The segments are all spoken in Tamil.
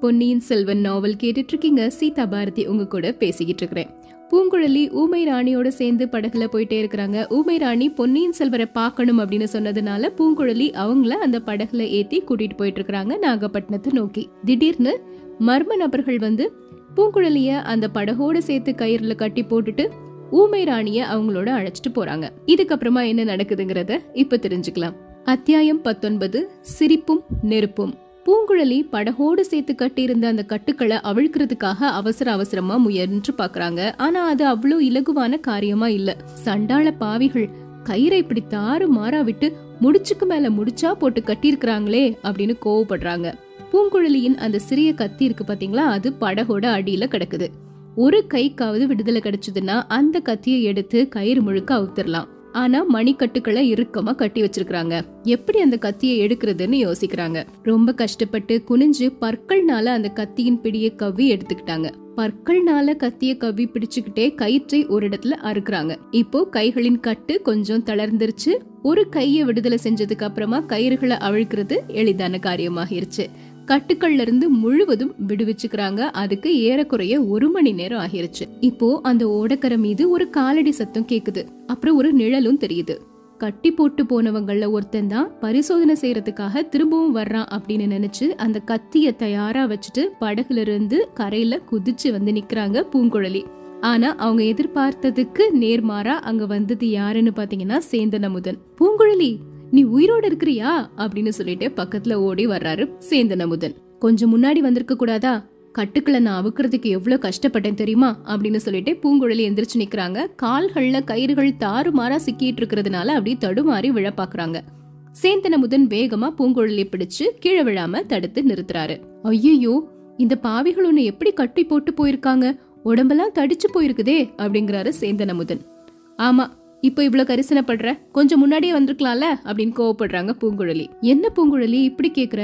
பொன்னியின் செல்வன் நாவல் கேட்டுட்டு இருக்கீங்க சீதா பாரதி உங்க கூட பேசிக்கிட்டு இருக்கிறேன் பூங்குழலி ஊமை ராணியோட சேர்ந்து படகுல போயிட்டே இருக்கிறாங்க. ஊமை ராணி பொன்னியின் செல்வரை பார்க்கணும் அப்படின்னு சொன்னதுனால பூங்குழலி அவங்கள அந்த படகுல ஏத்தி கூட்டிட்டு போயிட்டு இருக்கிறாங்க நாகப்பட்டினத்தை நோக்கி. திடீர்னு மர்ம நபர்கள் வந்து பூங்குழலிய அந்த படகோட சேர்த்து கயிறுல கட்டி போட்டுட்டு ஊமை ராணிய அவங்களோட அழைச்சிட்டு போறாங்க. இதுக்கப்புறமா என்ன நடக்குதுங்கிறத இப்ப தெரிஞ்சுக்கலாம். அத்தியாயம் பத்தொன்பது சிரிப்பும் நெருப்பும். பூங்குழலி படகோடு சேர்த்து கட்டியிருந்த அந்த கட்டுக்களை அவிழ்க்கிறதுக்காக அவசர அவசரமா முயன்று பாக்குறாங்க ஆனா அது அவ்வளோ இலகுவான காரியமா இல்ல. சண்டாள பாவிகள் கயிறை இப்படி தாறு மாறா விட்டு முடிச்சுக்கு மேல முடிச்சா போட்டு கட்டியிருக்கிறாங்களே அப்படின்னு கோவப்படுறாங்க. பூங்குழலியின் அந்த சிறிய கத்தி இருக்கு பாத்தீங்களா? அது படகோட அடியில கிடக்குது. ஒரு கைக்காவது விடுதலை கிடைச்சதுன்னா அந்த கத்தியை எடுத்து கயிறு முழுக்க அவுத்திரலாம். ஆனா மணிக்கட்டுக்களை இறுக்கமா கட்டி வச்சிருக்காங்க எப்படி அந்த கத்தியை எடுக்கிறதுன்னு யோசிக்கிறாங்க. ரொம்ப கஷ்டப்பட்டு குனிஞ்சு பற்கள்னால அந்த கத்தியின் பிடியை கவ்வி எடுத்துக்கிட்டாங்க. பற்கள்னால கத்திய கவ்வி பிடிச்சுக்கிட்டே கயிற்றை ஒரு இடத்துல அறுக்குறாங்க. இப்போ கைகளின் கட்டு கொஞ்சம் தளர்ந்துருச்சு. ஒரு கைய விடுதலை செஞ்சதுக்கு அப்புறமா கயிறுகளை அவிழ்க்கிறது எளிதான காரியமாகிருச்சு. கட்டுக்கள்ல இருந்து முழுவதும் விடுவிச்சுக்கிறாங்க. அதுக்கு ஏறக்குறைய ஒரு மணி நேரம் ஆகிருச்சு. இப்போ அந்த ஓடக்கரை மீது ஒரு காலடி சத்தம் கேக்குது. அப்புறம் ஒரு நிழலும் தெரியுது. கட்டி போட்டு போனவங்கள ஒருத்தன் தான் பரிசோதனை செய்யறதுக்காக திரும்பவும் வர்றான் அப்படின்னு நினைச்சு அந்த கத்திய தயாரா வச்சுட்டு படகுல இருந்து கரையில குதிச்சு வந்து நிக்கிறாங்க பூங்குழலி. ஆனா அவங்க எதிர்பார்த்ததுக்கு நேர்மாறா அங்க வந்தது யாருன்னு பாத்தீங்கன்னா சேந்தன் அமுதன். பூங்குழலி! நீ உயிரோட இருக்கிறியா? அப்படின்னு சொல்லிட்டு பக்கத்துல ஓடி வர்றாரு சேந்தன் அமுதன். கொஞ்சம் முன்னாடி வந்திருக்க கூடாதா? கட்டுக்களை நான் அவுக்கிறதுக்கு எவ்வளவு கஷ்டப்பட்டேன் தெரியுமா? அப்படின்னு சொல்லிட்டு பூங்குழலி எந்திரிச்சு நிக்கிறாங்க. கால்கள்ல கயிறுகள் தாறுமாறா சிக்கிட்டு இருக்கிறதுனால அப்படி தடுமாறி விழ பாக்குறாங்க. சேந்தனமுதன் வேகமா பூங்குழலி பிடிச்சு கீழே விழாம தடுத்து நிறுத்துறாரு. ஐயோ இந்த பாவிகள் உன்னை எப்படி கட்டி போட்டு போயிருக்காங்க? உடம்பெல்லாம் தடிச்சு போயிருக்குதே அப்படிங்கிறாரு சேந்தனமுதன் ஆமா இப்போ இவ்ளோ கரிசனப்படுற? கொஞ்சம் முன்னாடியே வந்திருக்கலாம்ல? அப்படின்னு கோவப்படுறாங்க பூங்குழலி. என்ன பூங்குழலி இப்படி கேக்குற?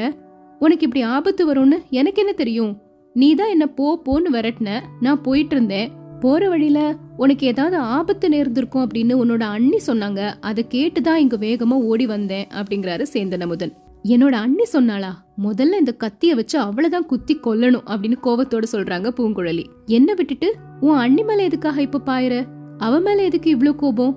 உனக்கு இப்படி ஆபத்து வரும்னு எனக்கு என்ன தெரியும்? நீ தான் என்ன போ போன்னு விரட்டின. நான் போயிட்டு இருந்தேன் போற வழியில உனக்கு ஏதாவது ஆபத்து நேர்ந்திருக்கும் அப்படின்னு உன்னோட அண்ணி சொன்னாங்க. அதை கேட்டுதான் இங்க வேகமா ஓடி வந்தேன் அப்படிங்கிறாரு சேந்தனமுதன். என்னோட அண்ணி சொன்னாளா? முதல்ல இந்த கத்திய வச்சு அவ்வளவுதான் குத்தி கொல்லணும் அப்படின்னு கோவத்தோட சொல்றாங்க பூங்குழலி. என்ன விட்டுட்டு உன் அண்ணி மேல எதுக்காக இப்ப பாயிர அவ மேல எதுக்கு இவ்ளோ கோபம்?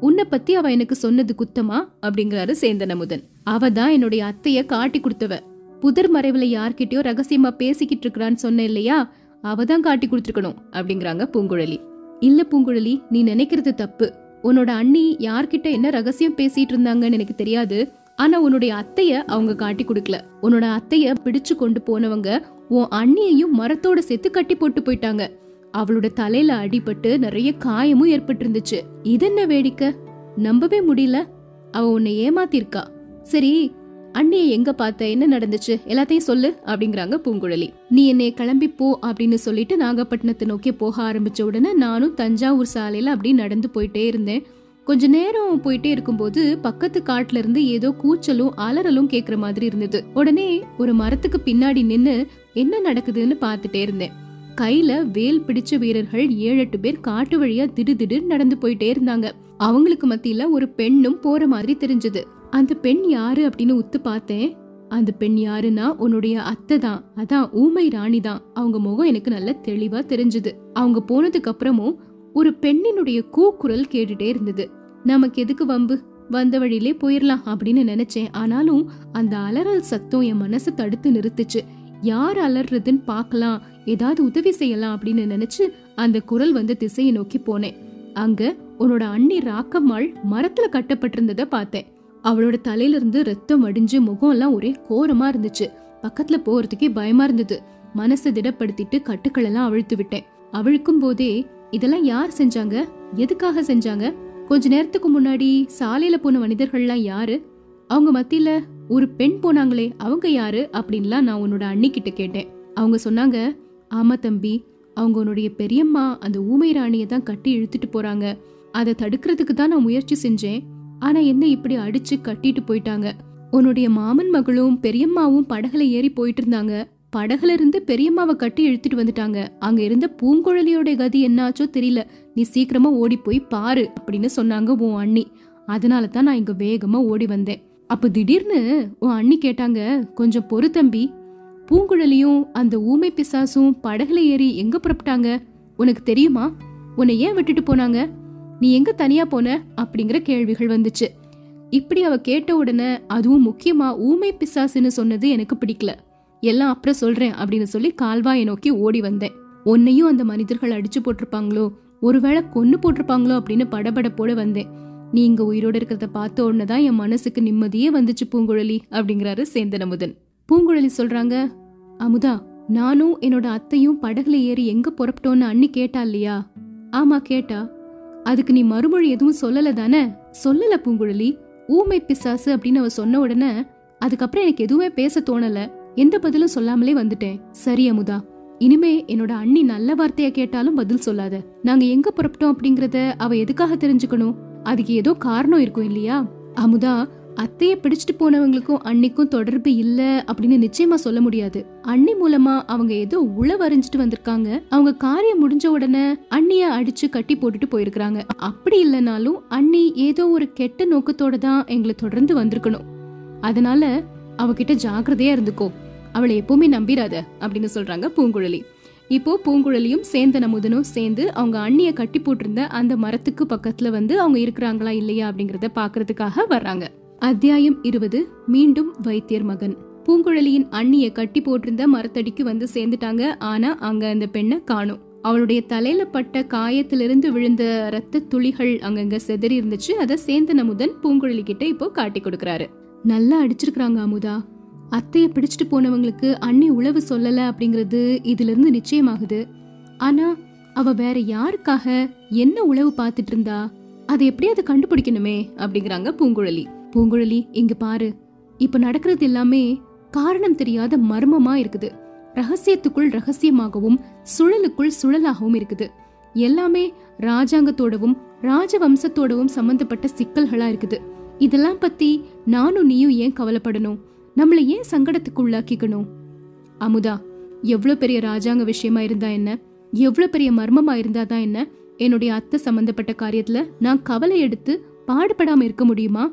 உன்னை பத்தி அவ எனக்கு சொன்னது குத்தமா? அப்படிங்கிறாரு சேந்தனமுதன். அவ தான் என்னுடைய அத்தைய காட்டி கொடுத்தவ. புதர் மறைவுல யார்கிட்டயோ ரகசியமா பேசிக்கிட்டு இருக்கிறான்னு சொன்ன இல்லையா? அவ தான் காட்டி கொடுத்துருக்கணும் அப்படிங்கிறாங்க பூங்குழலி. இல்ல பூங்குழலி நீ நினைக்கிறது தப்பு. உன்னோட அண்ணி யார்கிட்ட என்ன ரகசியம் பேசிட்டு இருந்தாங்கன்னு எனக்கு தெரியாது. ஆனா உன்னுடைய அத்தைய அவங்க காட்டி கொடுக்கல. உன்னோட அத்தைய பிடிச்சு கொண்டு போனவங்க உன் அண்ணியையும் மரத்தோட சேர்த்து கட்டி போட்டு போயிட்டாங்க. அவளோட தலையில அடிபட்டு நிறைய காயமும் ஏற்பட்டிருந்துச்சு. இது இதென்ன வேடிக்கை? நம்பவே முடியல. அவ உன்னை ஏமாத்திருக்கா. சரி அண்ணிய எங்க பார்த்த? என்ன நடந்துச்சு? எல்லாத்தையும் சொல்லு அப்படிங்கிறாங்க பூங்குழலி. நீ என்னைய கிளம்பி போ அப்படின்னு சொல்லிட்டு நாகப்பட்டினத்தை நோக்கி போக ஆரம்பிச்ச உடனே நானும் தஞ்சாவூர் சாலையில அப்படி நடந்து போயிட்டே இருந்தேன். கொஞ்ச நேரம் போயிட்டே இருக்கும்போது பக்கத்து காட்டுல இருந்து ஏதோ கூச்சலும் அலறலும் கேக்குற மாதிரி இருந்தது. உடனே ஒரு மரத்துக்கு பின்னாடி நின்னு என்ன நடக்குதுன்னு பார்த்துட்டே இருந்தேன். கையில வேல் பிடிச்ச வீரர்கள் ஏழு எட்டு பேர் காட்டு வழியா திடு நடந்து போயிட்டே இருந்தாங்க. அவங்களுக்கு மத்தியில ஒரு பெண்ணும் போற மாதிரி தெரிஞ்சது. அந்த பெண் யாரு அப்படின்னு உத்து பார்த்தேன். அந்த பெண் யாருன்னா உன்னுடைய அத்தை தான். அதான் ஊமை ராணி தான். அவங்க முகம் எனக்கு நல்ல தெளிவா தெரிஞ்சது. அவங்க போனதுக்கு அப்புறமும் ஒரு பெண்ணினுடைய கூக்குரல் கேட்டுட்டே இருந்தது. நமக்கு எதுக்கு வம்பு? வந்த வழியிலே போயிடலாம் அப்படின்னு நினைச்சேன். ஆனாலும் அந்த அலறல் சத்தம் என் மனசை தடுத்து நிறுத்துச்சு. யார் அலறதுன்னு பார்க்கலாம். ஏதாவது உதவி செய்யலாம் அப்படின்னு நினைச்சு அந்த குரல் வந்து திசையை நோக்கி போனேன். அங்க உன்னோட அண்ணி ராக்கம்மாள் மரத்துல கட்டப்பட்டிருந்தத பார்த்தேன். அவளோட தலையில இருந்து ரத்தம் வடிஞ்சு முகம் எல்லாம் ஒரே கோரமா இருந்துச்சு. பக்கத்துல போறதுக்கே பயமா இருந்தது. மனசை திடப்படுத்திட்டு கட்டுக்கள் எல்லாம் அவிழ்த்து விட்டேன். அவிழ்க்கும் போதே இதெல்லாம் யார் செஞ்சாங்க? எதுக்காக செஞ்சாங்க? கொஞ்ச நேரத்துக்கு முன்னாடி சாலையில போன மனிதர்கள்லாம் யாரு? அவங்க மத்தியில ஒரு பெண் போனாங்களே அவங்க யாரு? அப்படின்லாம் நான் உன்னோட அண்ணிக்கிட்ட கேட்டேன். அவங்க சொன்னாங்க ஆமா தம்பி அவங்க உன்னுடைய பெரியம்மா அந்த ஊமை ராணியை தான் கட்டி இழுத்துட்டு போறாங்க. அதை தடுக்கிறதுக்கு தான் நான் முயற்சி செஞ்சேன். ஆனா என்ன இப்படி அடிச்சு கட்டிட்டு போயிட்டாங்க? உன்னுடைய மாமன் மகளும் பெரியம்மாவும் படகுல ஏறி போயிட்டு இருந்தாங்க. படகுல இருந்து பெரியம்மாவை கட்டி இழுத்துட்டு வந்துட்டாங்க. அங்க இருந்த பூங்குழலியோட கதி என்னாச்சோ தெரியல. நீ சீக்கிரமா ஓடி போய் பாரு அப்படின்னு சொன்னாங்க உன் அண்ணி. அதனால தான் நான் இங்க வேகமா ஓடி வந்தேன். அப்ப திடீர்னு உன் அண்ணி கேட்டாங்க கொஞ்சம் பொறு தம்பி. பூங்குழலியும் அந்த ஊமை பிசாசும் படகுல ஏறி எங்க புறப்பட்டாங்க? உனக்கு தெரியுமா? உன்னை ஏன் விட்டுட்டு போனாங்க? நீ எங்க தனியா போன? அப்படிங்கிற கேள்விகள் வந்துச்சு. இப்படி அவ கேட்ட உடனே அதுவும் முக்கியமா ஊமை பிசாசுன்னு சொன்னது எனக்கு பிடிக்கல. எல்லாம் அப்புறம் சொல்றேன் அப்படின்னு சொல்லி கால்வாயை நோக்கி ஓடி வந்தேன். உன்னையும் அந்த மனிதர்கள் அடிச்சு போட்டிருப்பாங்களோ? ஒருவேளை கொன்னு போட்டிருப்பாங்களோ? அப்படின்னு படபடப்போட வந்தேன். நீங்க உயிரோட இருக்கிறத பார்த்த உடனே தான் என் மனசுக்கு நிம்மதியே வந்துச்சு பூங்குழலி அப்படிங்கிறாரு சேந்தன் அமுதன் பூங்குழலி சொல்றாங்க அமுதா நானும் என்னோட அத்தையும் படகுல ஏறி எங்க புறப்பட்டோன்னு அண்ணி கேட்டா இல்லையா? ஆமா கேட்டா. அதுக்கு நீ மறுமொழி எதுவும் சொல்லல தானே? சொல்லல பூங்குழலி. ஊமை பிசாசு அப்படின்னு அவ சொன்ன உடனே அதுக்கப்புறம் எனக்கு எதுவுமே பேச தோணல. எந்த பதிலும் சொல்லாமலே வந்துட்டேன். சரி அமுதா. இனிமே என்னோட அண்ணி நல்ல வார்த்தைய கேட்டாலும் பதில் சொல்லாத. நாங்க எங்க புறப்பட்டோம் அப்படிங்கறத அவ எதுக்காக தெரிஞ்சுக்கணும்? அதுக்கு ஏதோ காரணம் இருக்கும் இல்லையா? அமுதா அத்தைய பிடிச்சிட்டு போனவங்களுக்கும் அன்னிக்கும் தொடர்பு இல்ல அப்படின்னு நிச்சயமா சொல்ல முடியாது. அண்ணி மூலமா அவங்க ஏதோ உளவறிஞ்சிட்டு வந்திருக்காங்க. அவங்க காரியம் முடிஞ்ச உடனே அண்ணிய அடிச்சு கட்டி போட்டுட்டு போயிருக்காங்க அப்படி இல்லைனாலும் அண்ணி ஏதோ ஒரு கெட்ட நோக்கத்தோட தான் எங்களை தொடர்ந்து வந்திருக்கணும். அதனால அவகிட்ட ஜாக்கிரதையா இருந்துக்கோ. அவளை எப்பவுமே நம்பிராத அப்படின்னு சொல்றாங்க பூங்குழலி. இப்போ பூங்குழலியும் சேந்தன் அமுதனும் சேர்ந்து அவங்க அண்ணிய கட்டி போட்டிருந்த அந்த மரத்துக்கு பக்கத்துல வந்து அவங்க இருக்கிறாங்களா இல்லையா அப்படிங்கறத பாக்குறதுக்காக வர்றாங்க. அத்தியாயம் இருபது மீண்டும் வைத்தியர் மகன். பூங்குழலியின் அண்ணிய கட்டி போட்டிருந்த மரத்தடிக்கு வந்து சேர்ந்துட்டாங்க. ஆனா அங்க அந்த பெண்ணை காணும். அவளுடைய தலையில பட்ட காயத்திலிருந்து விழுந்த ரத்த துளிகள் அங்கங்க செதறி இருந்துச்சு. அதை சேந்தன் அமுதன் பூங்குழலி கிட்ட இப்போ காட்டி கொடுக்கறாரு. நல்லா அடிச்சிருக்கிறாங்க அமுதா. அத்தைய பிடிச்சிட்டு போனவங்களுக்கு அண்ணி உளவு சொல்லல அப்படிங்கறது இதுல இருந்து நிச்சயமாகுது. ஆனா அவ வேற யாருக்காக என்ன உளவு பார்த்துட்டு இருந்தா? அதை எப்படியாவது கண்டுபிடிக்கணுமே அப்படிங்கிறாங்க பூங்குழலி. பூங்குழலி இங்க பாரு. இப்ப நடக்கிறது எல்லாமே காரணம் தெரியாத மர்மமா இருக்குது. ரகசியத்துக்குள் ரகசியமாகவும் சுழலுக்குள் சுழலாகவும் இருக்குது. எல்லாமே ராஜாங்கத்தோடவும் ராஜவம்சத்தோடவும் சம்பந்தப்பட்ட சிக்கல்களா இருக்குது. இதெல்லாம் பத்தி நானும் நீயும் ஏன் கவலைப்படணும்? நம்மள ஏன் சங்கடத்துக்கு உள்ளாக்கிக்கணும் அமுதா எவ்வளோ பெரிய ராஜாங்க விஷயமா இருந்தா என்ன? எவ்வளோ பெரிய மர்மமா இருந்தா தான் என்ன? என்னுடைய அத்தை சம்பந்தப்பட்ட காரியத்துல நான் கவலை எடுத்து பாடுபடாம இருக்க முடியுமா?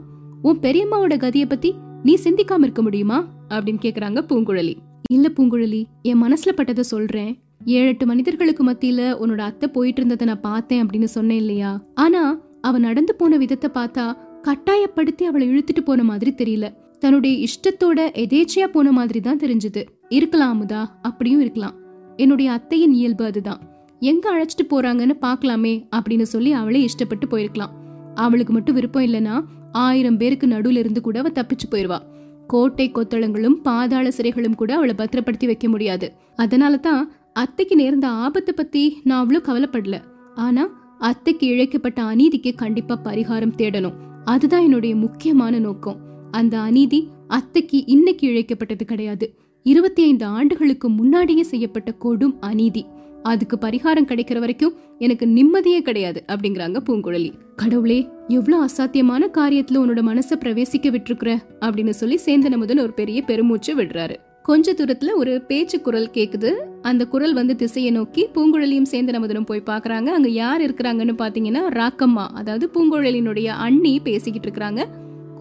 உன் பெரியம்மாவோட கதியை பத்தி நீ சிந்திக்காம இருக்க முடியுமா? அப்படின்னு கேக்குறாங்க பூங்குழலி. இல்ல பூங்குழலி என் மனசுல பட்டதை சொல்றேன். ஏழு எட்டு மனிதர்களுக்கு மத்தியில உன்னோட அத்தை போயிட்டு இருந்ததை நான் பார்த்தேன் அப்படின்னு சொன்னேன் இல்லையா? ஆனா அவ நடந்து போன விதத்தை பார்த்தா கட்டாயப்படுத்தி அவளை இழுத்துட்டு போன மாதிரி தெரியல. தன்னுடைய இஷ்டத்தோட எதேச்சையா போன மாதிரி தான் தெரிஞ்சது. இருக்கலாம் அமுதா அப்படியும் இருக்கலாம். என்னுடைய அத்தையின் இயல்பு அதுதான். எங்க அழைச்சிட்டு போறாங்கன்னு பார்க்கலாமே அப்படின்னு சொல்லி அவளே இஷ்டப்பட்டு போயிருக்கலாம். அவளுக்கு மட்டும் விருப்பம் இல்லைன்னா ஆயிரம் பேருக்கு நடுவுல இருந்து கூட அவ தப்பிச்சு போயிருவா. கோட்டை கொத்தளங்களும் பாதாள சிறைகளும் கூட அவளை பத்திரப்படுத்தி வைக்க முடியாது. அதனால தான் அத்தைக்கு நேர்ந்த ஆபத்தை பத்தி நான் அவ்வளோ கவலைப்படல. ஆனா அத்தைக்கு இழைக்கப்பட்ட அநீதிக்கு கண்டிப்பா பரிகாரம் தேடணும். அதுதான் என்னுடைய முக்கியமான நோக்கம். அந்த அநீதி அத்தைக்கு இன்னைக்கு இழைக்கப்பட்டது கிடையாது. இருபத்தி ஐந்து ஆண்டுகளுக்கு முன்னாடியே செய்யப்பட்ட கொடும் அநீதி. அதுக்கு பரிகாரம் கிடைக்கிற வரைக்கும் எனக்கு நிம்மதியே கிடையாது அப்படிங்கிறாங்க பூங்குழலி. கடவுளே எவ்வளவு அசாத்தியமான காரியத்துல உன்னோட மனசை பிரவேசிக்க விட்டுருக்குற அப்படின்னு சொல்லி சேந்தன முதல் ஒரு பெரிய பெருமூச்சு விடுறாரு. கொஞ்ச தூரத்துல ஒரு பேச்சு குரல் கேக்குது. அந்த குரல் வந்து திசையை நோக்கி பூங்குழலியும் சேந்தன் நமதனும் போய் பாக்குறாங்க. அங்க யார் இருக்கிறாங்கன்னு பாத்தீங்கன்னா ராக்கம்மா அதாவது பூங்குழலினுடைய அண்ணி பேசிக்கிட்டு இருக்கிறாங்க.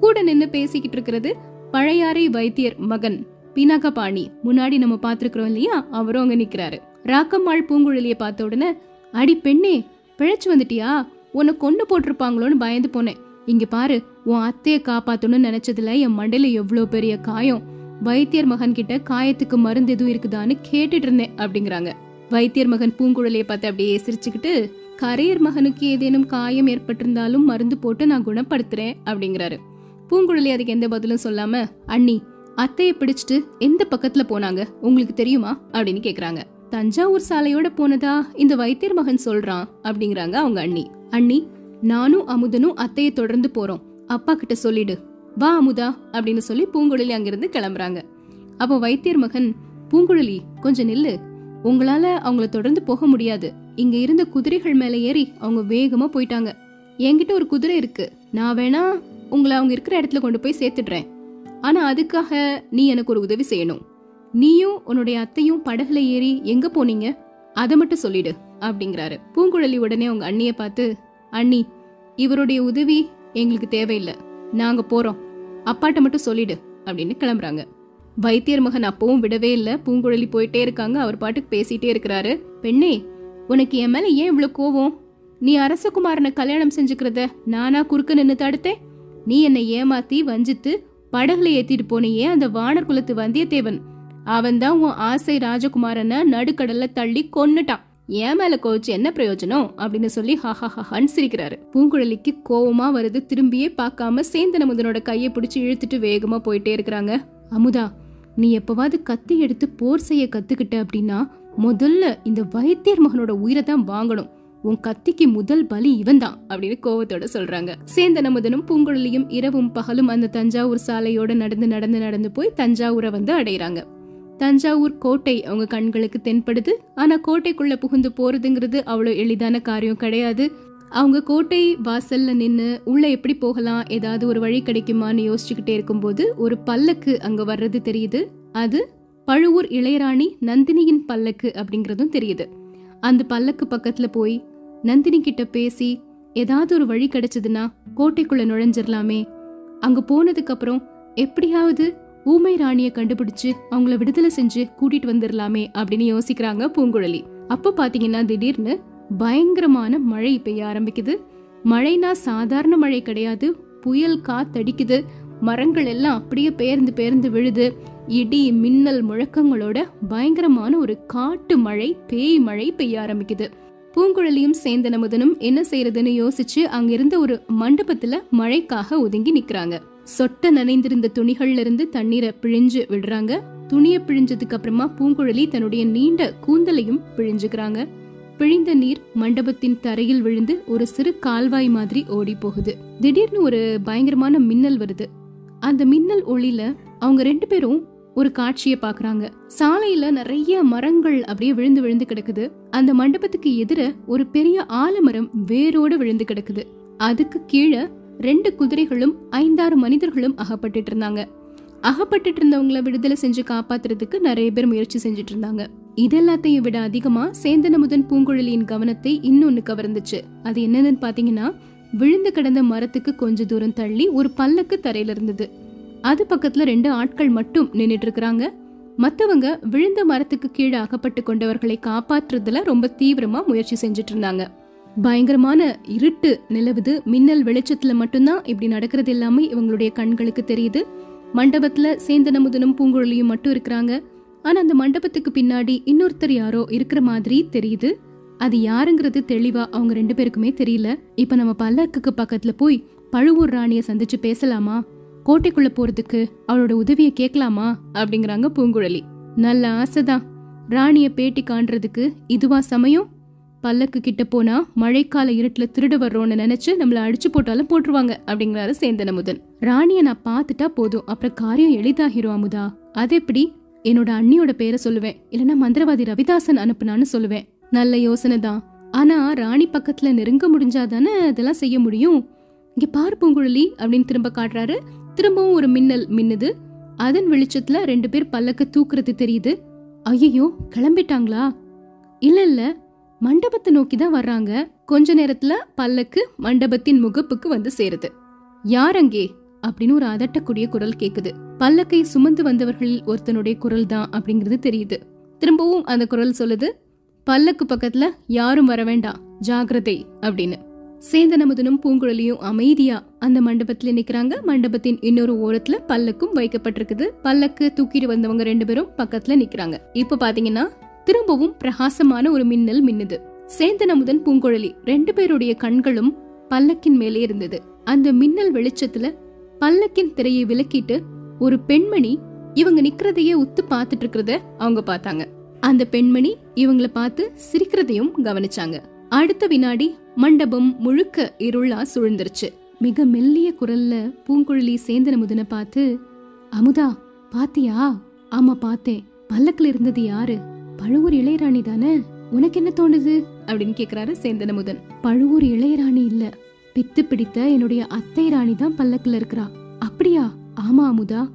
கூட நின்னு பேசிக்கிட்டு இருக்கிறது பழையாறை வைத்தியர் மகன் பினாகபாணி. முன்னாடி நம்ம பாத்துருக்கிறோம் இல்லையா? அவரும் அங்க நிக்கிறாரு. ராக்கம்மாள் பூங்குழலிய பார்த்த உடனே அடி பெண்ணே பிழைச்சு வந்துட்டியா? உன்னை கொண்டு போட்டிருப்பாங்களோன்னு பயந்து போனேன். இங்க பாரு உன் அத்தையை காப்பாத்தணும்னு நினைச்சதுல என் மண்டையில எவ்வளவு பெரிய காயம். வைத்தியர் மகன் கிட்ட காயத்துக்கு மருந்து எதுவும் இருக்குதான்னு கேட்டுட்டு இருந்தேன் அப்படிங்கிறாங்க. வைத்தியர் மகன் பூங்குழலிய பார்த்து அப்படியே சிரிச்சுக்கிட்டு கரையர் மகனுக்கு ஏதேனும் காயம் ஏற்பட்டிருந்தாலும் மருந்து போட்டு நான் குணப்படுத்துறேன் அப்படிங்கிறாரு. பூங்குழலி அதுக்கு எந்த பதிலும் சொல்லாம அண்ணி அத்தைய பிடிச்சிட்டு எந்த பக்கத்துல போனாங்க? உங்களுக்கு தெரியுமா? அப்படின்னு கேக்குறாங்க. தஞ்சாவூர் சாலையோட போனதா? இந்த வைத்தியர் மகன் சொல்றான் அப்படிங்கிறாங்க அவங்க அண்ணி. அண்ணி நானும் அமுதனும் அத்தைய தொடர்ந்து போறோம். அப்பா கிட்ட சொல்லிடு. வா அமுதா அப்படின்னு சொல்லி பூங்குழலி அங்கிருந்து கிளம்புறாங்க. அப்போ வைத்தியர் மகன் பூங்குழலி கொஞ்சம் நில்லு. உங்களால அவங்கள தொடர்ந்து போக முடியாது. இங்க இருந்த குதிரைகள் மேல ஏறி அவங்க வேகமா போயிட்டாங்க. என்கிட்ட ஒரு குதிரை இருக்கு. நான் வேணா உங்களை அவங்க இருக்கிற இடத்துல கொண்டு போய் சேர்த்துடுறேன். ஆனா அதுக்காக நீ எனக்கு ஒரு உதவி செய்யணும். நீயும் உன்னுடைய அத்தையும் படகுல ஏறி எங்க போனீங்க? அதை மட்டும் சொல்லிடு அப்படிங்கிறாரு. பூங்குழலி உடனே உங்க அண்ணிய பார்த்து அண்ணி இவருடைய உதவி எங்களுக்கு தேவையில்லை. நாங்க போறோம். அப்பாட்ட மட்டும் சொல்லிடு அப்படின்னு கிளம்புறாங்க. வைத்தியர் மகன் அப்பவும் விடவே இல்ல. பூங்குழலி போயிட்டே இருக்காங்க. அவர் பாட்டுக்கு பேசிட்டே இருக்கிறாரு. பெண்ணே உனக்கு என் மேல ஏன் இவ்வளவு கோவம்? நீ அரசகுமாரனை கல்யாணம் செஞ்சுக்கிறத நானா குறுக்க நின்னு தடுத்தேன் நீ என்னை ஏமாத்தி வஞ்சித்து படகுல ஏத்திட்டு போனியே அந்த வானர் குலத்து வந்தியத்தேவன். அவன் தான் உன் ஆசை ராஜகுமாரனை நடுக்கடல்ல தள்ளி கொன்னுட்டான். ஏன் மேல கோச்சு என்ன பிரயோஜனம்? அப்படின்னு சொல்லி ஹஹா ஹன் சிரிக்கிறாரு. பூங்குழலிக்கு கோவமா வருது. திரும்பியே பார்க்காம சேந்தன முதனோட கையை பிடிச்சி இழுத்துட்டு வேகமா போயிட்டே இருக்கிறாங்க. அமுதா நீ எப்பவாவது கத்தி எடுத்து போர் செய்ய கத்துக்கிட்ட அப்படின்னா முதல்ல இந்த வைத்தியர் மகனோட உயிரை தான் வாங்கணும். உன் கத்திக்கு முதல் பலி இவன் தான் அப்படின்னு கோவத்தோட சொல்றாங்க. சேந்தன முதனும் பூங்குழலியும் இரவும் பகலும் அந்த தஞ்சாவூர் சாலையோட நடந்து நடந்து நடந்து போய் தஞ்சாவூரை வந்து அடையிறாங்க. தஞ்சாவூர் கோட்டை அவங்க கண்களுக்கு தென்படுது. ஆனா கோட்டைக்குள்ள புகுந்து போறதுங்கிறது அவ்வளவு எளிதான காரியம் கிடையாது. அவங்க கோட்டை வாசல்ல நின்று உள்ள எப்படி போகலாம் ஏதாவது ஒரு வழி கிடைக்குமான்னு யோசிச்சுக்கிட்டே இருக்கும்போது ஒரு பல்லக்கு அங்க வர்றது தெரியுது. அது பழுவூர் இளையராணி நந்தினியின் பல்லக்கு அப்படிங்கறதும் தெரியுது. அந்த பல்லக்கு பக்கத்துல போய் நந்தினி கிட்ட பேசி ஏதாவது ஒரு வழி கிடைச்சதுன்னா கோட்டைக்குள்ள நுழைஞ்சிடலாமே அங்க போனதுக்கு அப்புறம் எப்படியாவது ஊமை ராணிய கண்டுபிடிச்சு அவங்கள விடுதலை செஞ்சு கூட்டிட்டு வந்துடலாமே அப்படின்னு யோசிக்கிறாங்க பூங்குழலி. அப்ப பாத்தீங்கன்னா திடீர்னு பயங்கரமான மழை பெய்ய ஆரம்பிக்குது. மழைனா சாதாரண மழை கிடையாது. புயல் காத்தடிக்குது மரங்கள் எல்லாம் அப்படியே பேர்ந்து பேர்ந்து விழுது. இடி மின்னல் முழக்கங்களோட பயங்கரமான ஒரு காட்டு மழை பேய் மழை பெய்ய ஆரம்பிக்குது. பூங்குழலியும் சேந்தன முதனும் என்ன செய்யறதுன்னு யோசிச்சு அங்கிருந்த ஒரு மண்டபத்துல மழைக்காக ஒதுங்கி நிக்கிறாங்க. சொட்ட நனைந்திருந்த துணிகள்ல இருந்து தண்ணீரை பிழிஞ்சு விடுறாங்க. துணியை பிழிஞ்சதுக்கு அப்புறமா பூங்குழலி தன்னுடைய நீண்ட கூந்தலையும் பிழிஞ்சுக்கிறாங்க. பிழிந்த நீர் மண்டபத்தின் தரையில் விழுந்து ஒரு சிறு கால்வாய் மாதிரி ஓடி போகுது. திடீர்னு ஒரு பயங்கரமான மின்னல் வருது. அந்த மின்னல் ஒளியில அவங்க ரெண்டு பேரும் ஒரு காட்சியை பாக்குறாங்க சாலையில நிறைய மரங்கள் அப்படியே விழுந்து விழுந்து கிடக்குது. அந்த மண்டபத்துக்கு எதிர ஒரு பெரிய ஆலமரம் வேரோட விழுந்து கிடக்குது. அதுக்கு கீழே ரெண்டு குதிரைகளும் ஐந்தாறு மனிதர்களும் அகப்பட்டுட்டு இருந்தாங்க. அகப்பட்டுட்டு இருந்தவங்கள விடுதலை செஞ்சு காப்பாத்துறதுக்கு நிறைய பேர் முயற்சி செஞ்சுட்டு இருந்தாங்க. இதெல்லாத்தையும் விட அதிகமா சேந்தனமுதன் பூங்குழலியின் கவனத்தை இன்னொன்னு கவர்ந்துச்சு. அது என்னன்னு பாத்தீங்கன்னா விழுந்து கிடந்த மரத்துக்கு கொஞ்ச தூரம் தள்ளி ஒரு பல்லக்கு தரையில இருந்தது. அது பக்கத்துல ரெண்டு ஆட்கள் மட்டும் நின்னுட்டு இருக்கிறாங்க மத்தவங்க விழுந்த மரத்துக்கு கீழே அகப்பட்டு கொண்டவர்களை காப்பாற்றுறதுல ரொம்ப தீவிரமா முயற்சி செஞ்சுட்டு இருந்தாங்க பயங்கரமான இருட்டு நிலவுது. மின்னல் வெளிச்சத்துல மட்டும்தான் இப்படி நடக்கிறது எல்லாமே இவங்களுடைய கண்களுக்கு தெரியுது. மண்டபத்துல சேந்தனமுதனும் பூங்குழலியும் மட்டும் இருக்கிறாங்க. ஆனா அந்த மண்டபத்துக்கு பின்னாடி இன்னொருத்தர் யாரோ இருக்கிற மாதிரி தெரியுது. அது யாருங்கிறது தெளிவா அவங்க ரெண்டு பேருக்குமே தெரியல. இப்ப நம்ம பல்லக்குக்கு பக்கத்துல போய் பழுவூர் ராணிய சந்திச்சு பேசலாமா? கோட்டைக்குள்ள போறதுக்கு அவளோட உதவிய கேட்கலாமா? அப்படிங்கிறாங்க பூங்குழலி. நல்ல ஆசைதான். ராணிய பேட்டி காண்றதுக்கு இதுவா சமயம்? பல்லக்கு கிட்ட போனா மழைக்கால இருட்டுல திருட வர்றோம்னு நினைச்சு நம்மள அடிச்சு போட்டாலும் போட்டுருவாங்க அப்படிங்கிறாரு சேந்தன் அமுதன் ராணிய நான் பாத்துட்டா போதும். அப்புறம் காரியம் எளிதாகிரும் அமுதா. அது எப்படி? என்னோட அண்ணியோட பேரை சொல்லுவேன். இல்லைன்னா மந்திரவாதி ரவிதாசன் அனுப்புனான்னு சொல்லுவேன். நல்ல யோசனை தான். ஆனா ராணி பக்கத்துல நெருங்க முடிஞ்சாதானே அதெல்லாம் செய்ய முடியும்? இங்க பாரு பூங்குழலி அப்படின்னு திரும்ப காட்டுறாரு. திரும்பவும் ஒரு மின்னல் மின்னுது. அதன் வெளிச்சத்துல ரெண்டு பேர் பல்லக்க தூக்குறது தெரியுது. ஐயோ கிளம்பிட்டாங்களா? இல்ல இல்ல. மண்டபத்தை நோக்கி தான் வர்றாங்க. கொஞ்ச நேரத்துல பல்லக்கு மண்டபத்தின் முகப்புக்கு வந்து சேருது. யார் அங்கே? அப்படின்னு ஒரு அதட்டக்கூடிய குரல் கேக்குது. பல்லக்கை சுமந்து வந்தவர்களில் ஒருத்தனுடைய குரல் தான் அப்படிங்கிறது தெரியுது. திரும்பவும் அந்த குரல் சொல்லுது பல்லக்கு பக்கத்துல யாரும் வர வேண்டாம். ஜாகிரதை அப்படின்னு. சேந்தனமுதனும் பூங்குழலியும் அமைதியா அந்த மண்டபத்துல நிக்கிறாங்க. மண்டபத்தின் இன்னொரு ஓரத்துல பல்லக்கும் வைக்கப்பட்டிருக்குது. பல்லக்கு தூக்கிட்டு வந்தவங்க ரெண்டு பேரும் பக்கத்துல நிக்கிறாங்க. இப்ப பாத்தீங்கன்னா திரும்பவும் பிரகாசமான ஒரு மின்னல் மின்னுது. சேந்தனமுதன் பூங்குழலி ரெண்டு பேருடைய கண்களும் பல்லக்கின் மேலே இருந்தது. அந்த மின்னல் வெளிச்சத்துல பல்லக்கின் திரையை விலக்கிட்டு ஒரு பெண்மணி இவங்க நிக்கிறதையே உத்து பாத்துட்டு இருக்கிறத அவங்க பார்த்தாங்க. அந்த பெண்மணி இவங்கள பார்த்து சிரிக்கிறதையும் கவனிச்சாங்க. அடுத்த வினாடி மண்டபம் முழுக்க இருளா சுழ்ந்துருச்சு. மிக மெல்லிய குரல்ல பூங்குழலி சேந்தன முதன பார்த்து அமுதா பாத்தியா? ஆமா பார்த்தேன். பல்லக்குல இருந்தது யாரு? பழுவூர் இளையராணி தானே? உனக்கு என்ன தோணுது? அப்படின்னு கேக்குறாரு சேந்தனமுதன். பழுவூர் இளையராணி இல்ல. பித்து பிடித்த என்னுடைய அத்தை ராணி தான் பல்லக்குல இருக்கிறா. அப்படியா? ஆமா அமுதா.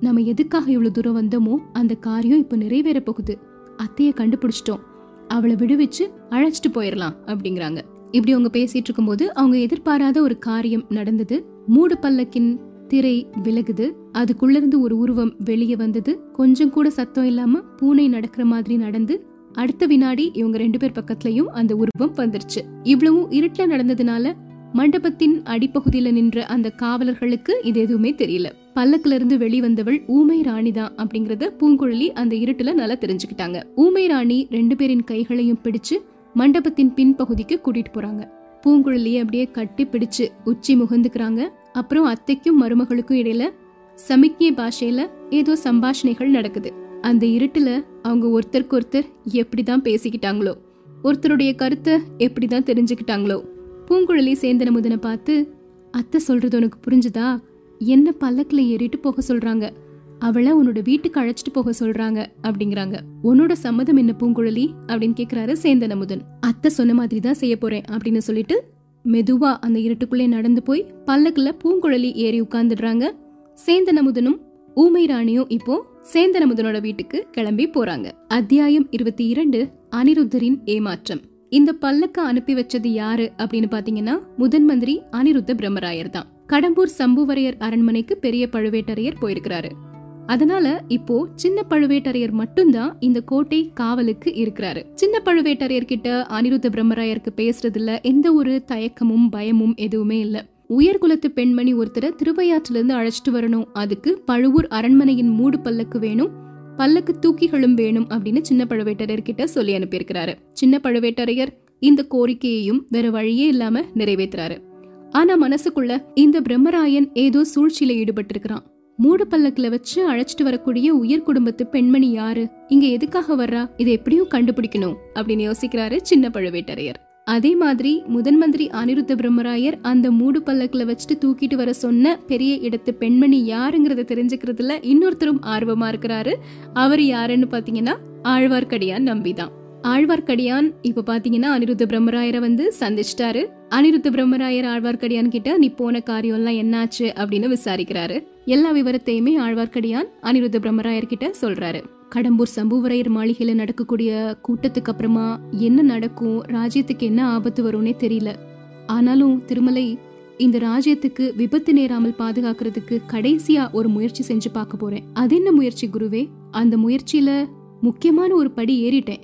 நம்ம எதுக்காக இவ்வளவு தூரம் வந்தோமோ அந்த காரியம் இப்ப நிறைவேற போகுது. அத்தைய கண்டுபிடிச்சிட்டோம். அவளை விடுவிச்சு அழைச்சிட்டு போயிடலாம் அப்படிங்கிறாங்க. இப்படி அவங்க பேசிட்டு இருக்கும்போது அவங்க எதிர்பாராத ஒரு காரியம் நடந்தது. மூடு பல்லக்கின் திரை விலகுது. அதுக்குள்ள இருந்து ஒரு உருவம் வெளியே வந்தது. கொஞ்சம் கூட சத்தம் இல்லாம பூனை நடக்கிற மாதிரி நடந்து அடுத்த வினாடி இவங்க ரெண்டு பேர் பக்கத்துலயும் அந்த உருவம் வந்துருச்சு. இவ்வளவும் இருட்டுல நடந்ததுனால மண்டபத்தின் அடிப்பகுதியில நின்ற அந்த காவலர்களுக்கு இது எதுவுமே தெரியல. பல்லக்குல இருந்து வெளிவந்தவள் ஊமை ராணி தான் அப்படிங்கறத பூங்குழலி அந்த இருட்டுல நல்லா தெரிஞ்சுக்கிட்டாங்க. ஊமை ராணி ரெண்டு பேரின் கைகளையும் பிடிச்சு மண்டபத்தின் பின்பகுதிக்கு கூட்டிட்டு போறாங்க. பூங்குழலியை அப்படியே கட்டி பிடிச்சு உச்சி முகந்துக்கிறாங்க. அப்புறம் அத்தைக்கும் மருமகளுக்கும் இடையில சமிக்ஞை பாஷையில ஏதோ சம்பாஷணைகள் நடக்குது. அந்த இருட்டுல அவங்க ஒருத்தருக்கு ஒருத்தர் எப்படிதான் பேசிக்கிட்டாங்களோ ஒருத்தருடைய கருத்தை எப்படிதான் தெரிஞ்சுக்கிட்டாங்களோ. பூங்குழலி சேந்தன முதனை பார்த்து அத்தை சொல்றது உனக்கு புரிஞ்சுதா? என்ன பல்லக்கில் ஏறிட்டு போக சொல்றாங்க? அவளை உன்னோட வீட்டுக்கு அழைச்சிட்டு போக சொல்றாங்க அப்படிங்கிறாங்க. உன்னோட சம்மதம் என்ன பூங்குழலி? அப்படின்னு கேக்குறாரு சேந்தன் அமுதன் அத்தை சொன்ன மாதிரி தான் செய்ய போறேன் அப்படின்னு சொல்லிட்டு மெதுவா அந்த இருட்டுக்குள்ளே நடந்து போய் பல்லக்குல பூங்குழலி ஏறி உட்கார்ந்துடுறாங்க. சேந்தன் அமுதனும் ஊமை ராணியும் இப்போ சேந்தனமுதனோட வீட்டுக்கு கிளம்பி போறாங்க. அத்தியாயம் இருபத்தி இரண்டு அனிருத்தரின் ஏமாற்றம். இந்த பல்லக்க அனுப்பி வச்சது யாரு அப்படின்னு பாத்தீங்கன்னா முதன் மந்திரி அனிருத்த பிரம்மராயர் தான். கடம்பூர் சம்புவரையர் அரண்மனைக்கு பெரிய பழுவேட்டரையர் போயிருக்கிறாரு. அதனால இப்போ சின்ன பழுவேட்டரையர் மட்டும்தான் இந்த கோட்டை காவலுக்கு இருக்கிறாரு. சின்ன பழுவேட்டரையர் கிட்ட அனிருத்த பிரம்மராயருக்கு பேசுறதுல எந்த ஒரு தயக்கமும் பயமும் எதுவுமே இல்ல. உயர்குலத்து பெண்மணி ஒருத்தரை திருவையாற்றுல இருந்து அழைச்சிட்டு வரணும். அதுக்கு பழுவூர் அரண்மனையின் மூடு பல்லக்கு வேணும் பல்லக்கு தூக்கிகளும் வேணும் அப்படின்னு சின்ன பழுவேட்டரையர் கிட்ட சொல்லி அனுப்பியிருக்கிறாரு. சின்ன பழுவேட்டரையர் இந்த கோரிக்கையையும் வேற வழியே இல்லாம நிறைவேற்றுறாரு ஆனா மனசுக்குள்ள இந்த பிரம்மராயன் ஏதோ சூழ்ச்சியில ஈடுபட்டிருக்கிறான். மூடு பல்லக்குல வச்சு அழைச்சிட்டு வரக்கூடிய உயர் குடும்பத்து பெண்மணி யாரு? இங்க எதுக்காக வர்றா? இதை எப்படியும் கண்டுபிடிக்கணும் அப்படின்னு யோசிக்கிறாரு சின்ன பழுவேட்டரையர். அதே மாதிரி முதன் மந்திரி அனிருத்த பிரம்மராயர் அந்த மூடு பல்லக்குல வச்சுட்டு தூக்கிட்டு வர சொன்ன பெரிய இடத்து பெண்மணி யாருங்கிறத தெரிஞ்சுக்கிறதுல இன்னொருத்தரும் ஆர்வமா இருக்கிறாரு. அவர் யாருன்னு பாத்தீங்கன்னா ஆழ்வார்க்கடியான் நம்பிதான். ஆழ்வார்க்கடியான் இப்ப பாத்தீங்கன்னா அனிருத்த பிரம்மராயரை வந்து சந்திச்சிட்டாரு. அனிருத்த பிரம்மராயர் ஆழ்வார்க்கடியான் கிட்ட நீ போன காரியம் எல்லாம் என்னாச்சு? அப்படின்னு விசாரிக்கிறாரு. எல்லா விவரத்தையுமே ஆழ்வார்க்கடியான் அனிருத்த பிரம்மராயர் கிட்ட சொல்றாரு. கடம்பூர் சம்புவரையர் மாளிகையில நடக்கக்கூடிய கூட்டத்துக்கு அப்புறமா என்ன நடக்கும் ராஜ்யத்துக்கு என்ன ஆபத்து வரும்னே தெரியல. ஆனாலும் திருமலை இந்த ராஜ்யத்துக்கு விபத்து நேராமல் பாதுகாக்கிறதுக்கு கடைசியா ஒரு முயற்சி செஞ்சு பார்க்க போறேன். அது என்ன முயற்சி குருவே? அந்த முயற்சியில முக்கியமான ஒரு படி ஏறிட்டேன்.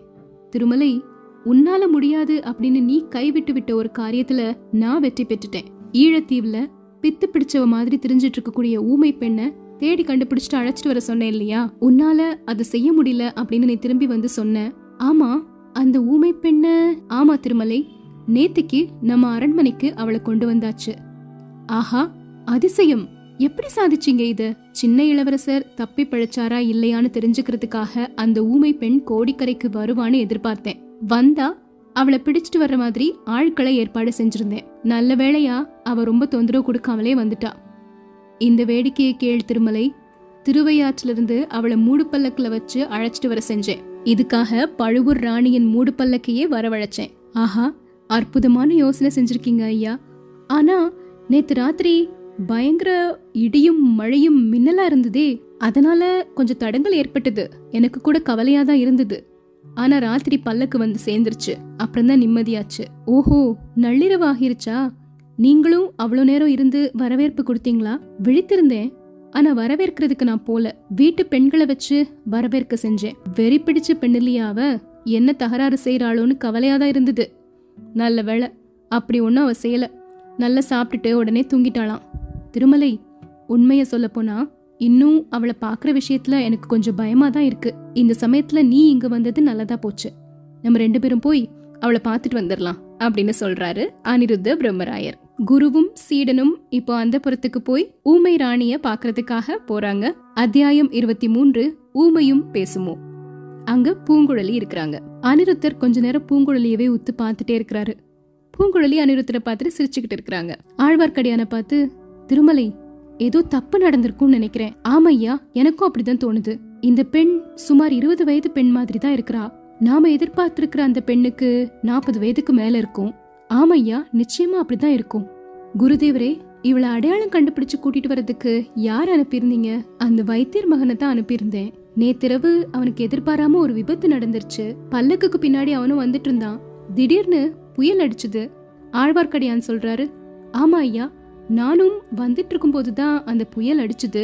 திருமலை உன்னால முடியாது அப்படின்னு நீ கைவிட்டு விட்ட ஒரு காரியத்துல நான் வெற்றி பெற்றுட்டேன். ஈழத்தீவுல பித்து பிடிச்சவ மாதிரி தெரிஞ்சிட்டு இருக்கக்கூடிய ஊமை பெண்ணை தேடி கண்டுபிடிச்சிட்டு அழைச்சிட்டு வர சொன்னேன் இல்லையா? உன்னால அதை செய்ய முடியல அப்படின்னு நீ திரும்பி வந்து சொன்ன. ஆமா அந்த ஊமை பெண்ண ஆமா திருமலை நேத்துக்கு நம்ம அரண்மனைக்கு அவளை கொண்டு வந்தாச்சு. ஆஹா அதிசயம். எப்படி சாதிச்சீங்க இத? சின்ன இளவரசர் தப்பி பிழைச்சாரா இல்லையான்னு தெரிஞ்சுக்கிறதுக்காக அந்த ஊமை பெண் கோடிக்கரைக்கு வருவான்னு எதிர்பார்த்தேன். வந்தா அவளை பிடிச்சிட்டு வர்ற மாதிரி ஆட்களை ஏற்பாடு செஞ்சிருந்தேன். நல்ல வேளையா அவ ரொம்ப தொந்தரவு கொடுக்காமலே வந்துட்டா. இந்த வேடிக்கையை கேள் திருமலை. திருவையாற்றிலிருந்து அவளை மூடு பல்லக்குல வச்சு அழைச்சிட்டு வர செஞ்சேன். இதுக்காக பழுவூர் ராணியின் மூடு பல்லக்கையே வரவழைச்சேன். ஆஹா அற்புதமான யோசனை செஞ்சிருக்கீங்க ஐயா. ஆனா நேத்து ராத்திரி பயங்கர இடியும் மழையும் மின்னலா இருந்ததே. அதனால கொஞ்சம் தடங்கள் ஏற்பட்டது. எனக்கு கூட கவலையா தான் இருந்தது. ஆனா ராத்திரி பல்லக்கு வந்து சேர்ந்துருச்சு. அப்புறம் தான் நிம்மதியாச்சு. ஓஹோ நள்ளிரவு ஆகிருச்சா? நீங்களும் அவ்வளோ நேரம் இருந்து வரவேற்பு கொடுத்தீங்களா? விழித்திருந்தேன். ஆனா வரவேற்கிறதுக்கு நான் போல. வீட்டு பெண்களை வச்சு வரவேற்க செஞ்சேன். வெறி பிடிச்ச பெண்ணிலியாவ என்ன தகராறு செய்யறாளோன்னு கவலையா தான் இருந்தது. நல்ல வேலை அப்படி ஒன்றும் அவ செய்யல. நல்லா சாப்பிட்டுட்டு உடனே தூங்கிட்டாளாம். திருமலை உண்மைய சொல்ல போனா இன்னும் அவளை பாக்குற விஷயத்துல எனக்கு கொஞ்சம் பயமா தான் இருக்கு. இந்த சமயத்துல நீ இங்க வந்தது நல்லதா போச்சு. நம்ம ரெண்டு பேரும் போய் அவளை பார்த்துட்டு வந்துடலாம் அப்படின்னு சொல்றாரு அனிருத்த பிரம்மராயர். குருவும் சீடனும் இப்போ அந்த புறத்துக்கு போய் ஊமை ராணிய பாக்குறதுக்காக போறாங்க. அத்தியாயம் இருபத்தி மூன்று ஊமையும் பேசுமோ. அங்க பூங்குழலி இருக்கிறாங்க. அனிருத்தர் கொஞ்ச நேரம் பூங்குழலியவே உத்து பார்த்துட்டே இருக்கிறாரு. பூங்குழலி அனிருத்தரை பார்த்துட்டு சிரிச்சுக்கிட்டு இருக்கிறாங்க. ஆழ்வார்க்கடியான பார்த்து திருமலை ஏதோ தப்பு நடந்திருக்கும்னு நினைக்கிறேன். ஆமையா எனக்கும் அப்படிதான் தோணுது. இந்த பெண் சுமார் இருபது வயது பெண் மாதிரி தான் இருக்கிறா. நாம எதிர்பார்த்திருக்கிற அந்த பெண்ணுக்கு நாற்பது வயதுக்கு மேல இருக்கும். ஆமையா நிச்சயமா அப்படிதான் இருக்கும். குருதேவரே இவளை அடையாளம் கண்டுபிடிச்சு கூட்டிட்டு வரதுக்கு யார் அனுப்பியிருந்தீங்க? அந்த வைத்தியர் மகனை தான் அனுப்பியிருந்தேன். நேத்திரவு அவனுக்கு எதிர்பாராம ஒரு விபத்து நடந்துருச்சு. பல்லக்குக்கு பின்னாடி அவனும் வந்துட்டு இருந்தான். திடீர்னு புயல் அடிச்சுது. ஆழ்வார்க்கடியான் சொல்றாரு ஆமா ஐயா நானும் வந்துட்டு இருக்கும்போது தான் அந்த புயல் அடிச்சுது.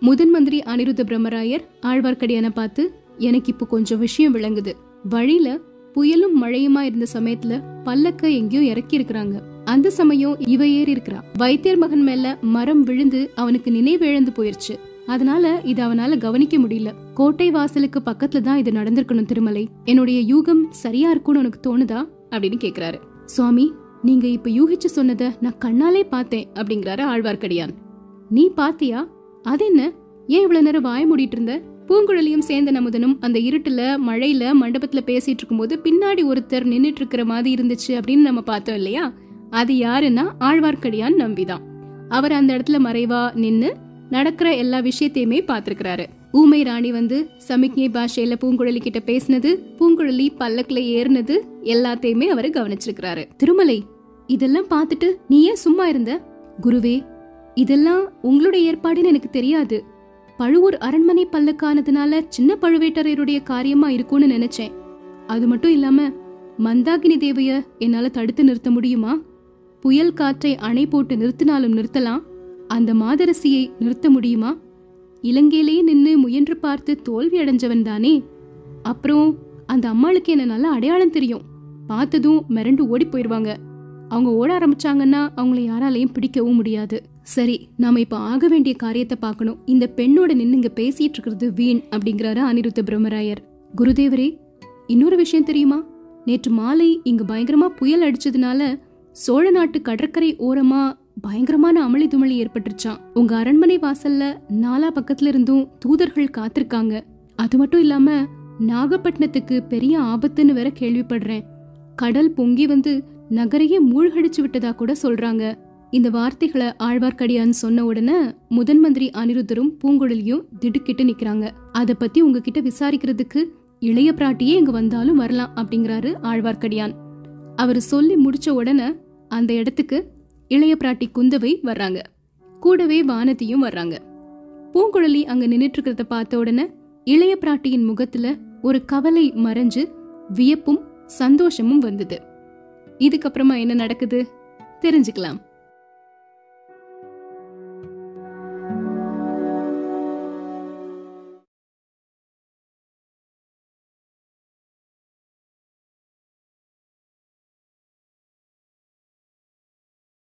முதன் மந்திரி அனிருத்த பிரம்மராயர் ஆழ்வார்க்கடியான பார்த்து எனக்கு இப்போ கொஞ்சம் விஷயம் விளங்குது. வழியில புயலும் மழையுமா இருந்த சமயத்துல பல்லக்க எங்கேயோ இறக்கி இருக்கிறாங்க அந்த சமயம் இவ ஏறி இருக்கிறா வைத்தியர் மகன் மேல மரம் விழுந்து அவனுக்கு நினைவு இழந்து போயிருச்சு. அதனால இது அவனால கவனிக்க முடியல. கோட்டை வாசலுக்கு பக்கத்துல தான் இது நடந்திருக்கணும் திருமலை. என்னுடைய யூகம் சரியா இருக்கும்னு உனக்கு தோணுதா? அப்படின்னு கேக்குறாரு. சுவாமி நீங்க இப்ப யூகிச்சு சொன்னத நான் கண்ணாலே பார்த்தேன் அப்படிங்கிறாரு ஆழ்வார்க்கடியான். நீ பாத்தியா? அது என்ன? ஏன் இவ்வளவு நேரம் வாய மூடிட்டு இருந்த? பூங்குழலியும் சேர்ந்த நமுதனும் அந்த இருட்டுல மழையில மண்டபத்துல பேசிட்டு இருக்கும்போது பின்னாடி ஒருத்தர் நின்னுட்டு இருக்கிற மாதிரி இருந்துச்சு அப்படின்னு நம்ம பார்த்தோம் இல்லையா? அது யாருன்னா ஆழ்வார்க்கடியான் நம்பிதான். அவர் அந்த இடத்துல மறைவா நின்னு நடக்கிற எல்லா விஷயத்தையுமே பார்த்திருக்கிறாரு. ஊமை ராணி வந்து சமிக்ஞை பாஷையில பூங்குழலி கிட்ட பேசினது பூங்குழலி பல்லக்குல ஏறினது எல்லாத்தையுமே அவர் கவனிச்சிருக்கிறாரு. திருமலை இதெல்லாம் பார்த்துட்டு நீ ஏன் சும்மா இருந்த? குருவே இதெல்லாம் உங்களுடைய ஏற்பாடுன்னு எனக்கு தெரியாது. பழுவூர் அரண்மனை பல்லக்கானதுனால சின்ன பழுவேட்டரையருடைய காரியமா இருக்கும்னு நினைச்சேன். அது மட்டும் இல்லாம மந்தாகினி தேவைய என்னால தடுத்து நிறுத்த முடியுமா? புயல் காற்றை அணை போட்டு நிறுத்தினாலும் நிறுத்தலாம். அந்த மாதரசியை நிறுத்த முடியுமா? இலங்கையிலேயே நின்று முயன்று பார்த்து தோல்வி அடைஞ்சவன் தானே. அப்புறம் அந்த அம்மாளுக்கு என்ன நல்லா அடையாளம் தெரியும். பார்த்ததும் மிரண்டு ஓடி போயிடுவாங்க. அவங்க ஓட ஆரம்பிச்சாங்கன்னா அவங்கள யாராலையும் பிடிக்கவும் முடியாது. சரி நாம இப்ப ஆக வேண்டிய காரியத்தை பார்க்கணும். இந்த பெண்ணோட நின்னுங்க பேசிட்டு இருக்கிறது வீண் அப்படிங்கிறாரு அனிருத்த பிரம்மராயர். குருதேவரே இன்னொரு விஷயம் தெரியுமா? நேற்று மாலை இங்கு பயங்கரமா புயல் அடிச்சதுனால சோழ நாட்டு கடற்கரை ஓரமா பயங்கரமான அமளி துமளி ஏற்பட்டுருச்சான் உங்க அரண்மனை வாசல்ல நாலா பக்கத்துல இருந்தும் தூதர்கள் காத்திருக்காங்க. அது மட்டும் இல்லாம நாகப்பட்டினத்துக்கு பெரிய ஆபத்துன்னு வேற கேள்விப்படுறேன். கடல் பொங்கி வந்து நகரையே மூழ்கடிச்சு விட்டதா கூட சொல்றாங்க. இந்த வார்த்தைகளை ஆழ்வார்க்கடியான் சொன்ன உடனே முதன் மந்திரி அனிருத்தரும் பூங்குழலியும் திடுக்கிட்டு நிக்கிறாங்க. அத பத்தி உங்ககிட்ட விசாரிக்கிறதுக்கு இளைய பிராட்டியே இங்க வந்தாலும் வரலாம் அப்படிங்கிறாரு ஆழ்வார்க்கடியான். அவர் சொல்லி முடிச்ச உடனே அந்த இடத்துக்கு இளைய பிராட்டி குந்தவை வர்றாங்க. கூடவே வானதியும் வர்றாங்க. பூங்குழலி அங்க நின்னுட்டு இருக்கிறத பார்த்த உடனே இளைய பிராட்டியின் முகத்துல ஒரு கவலை மறைஞ்சு வியப்பும் சந்தோஷமும் வந்தது. இதுக்கப்புறமா என்ன நடக்குது? தெரிஞ்சுக்கலாம்.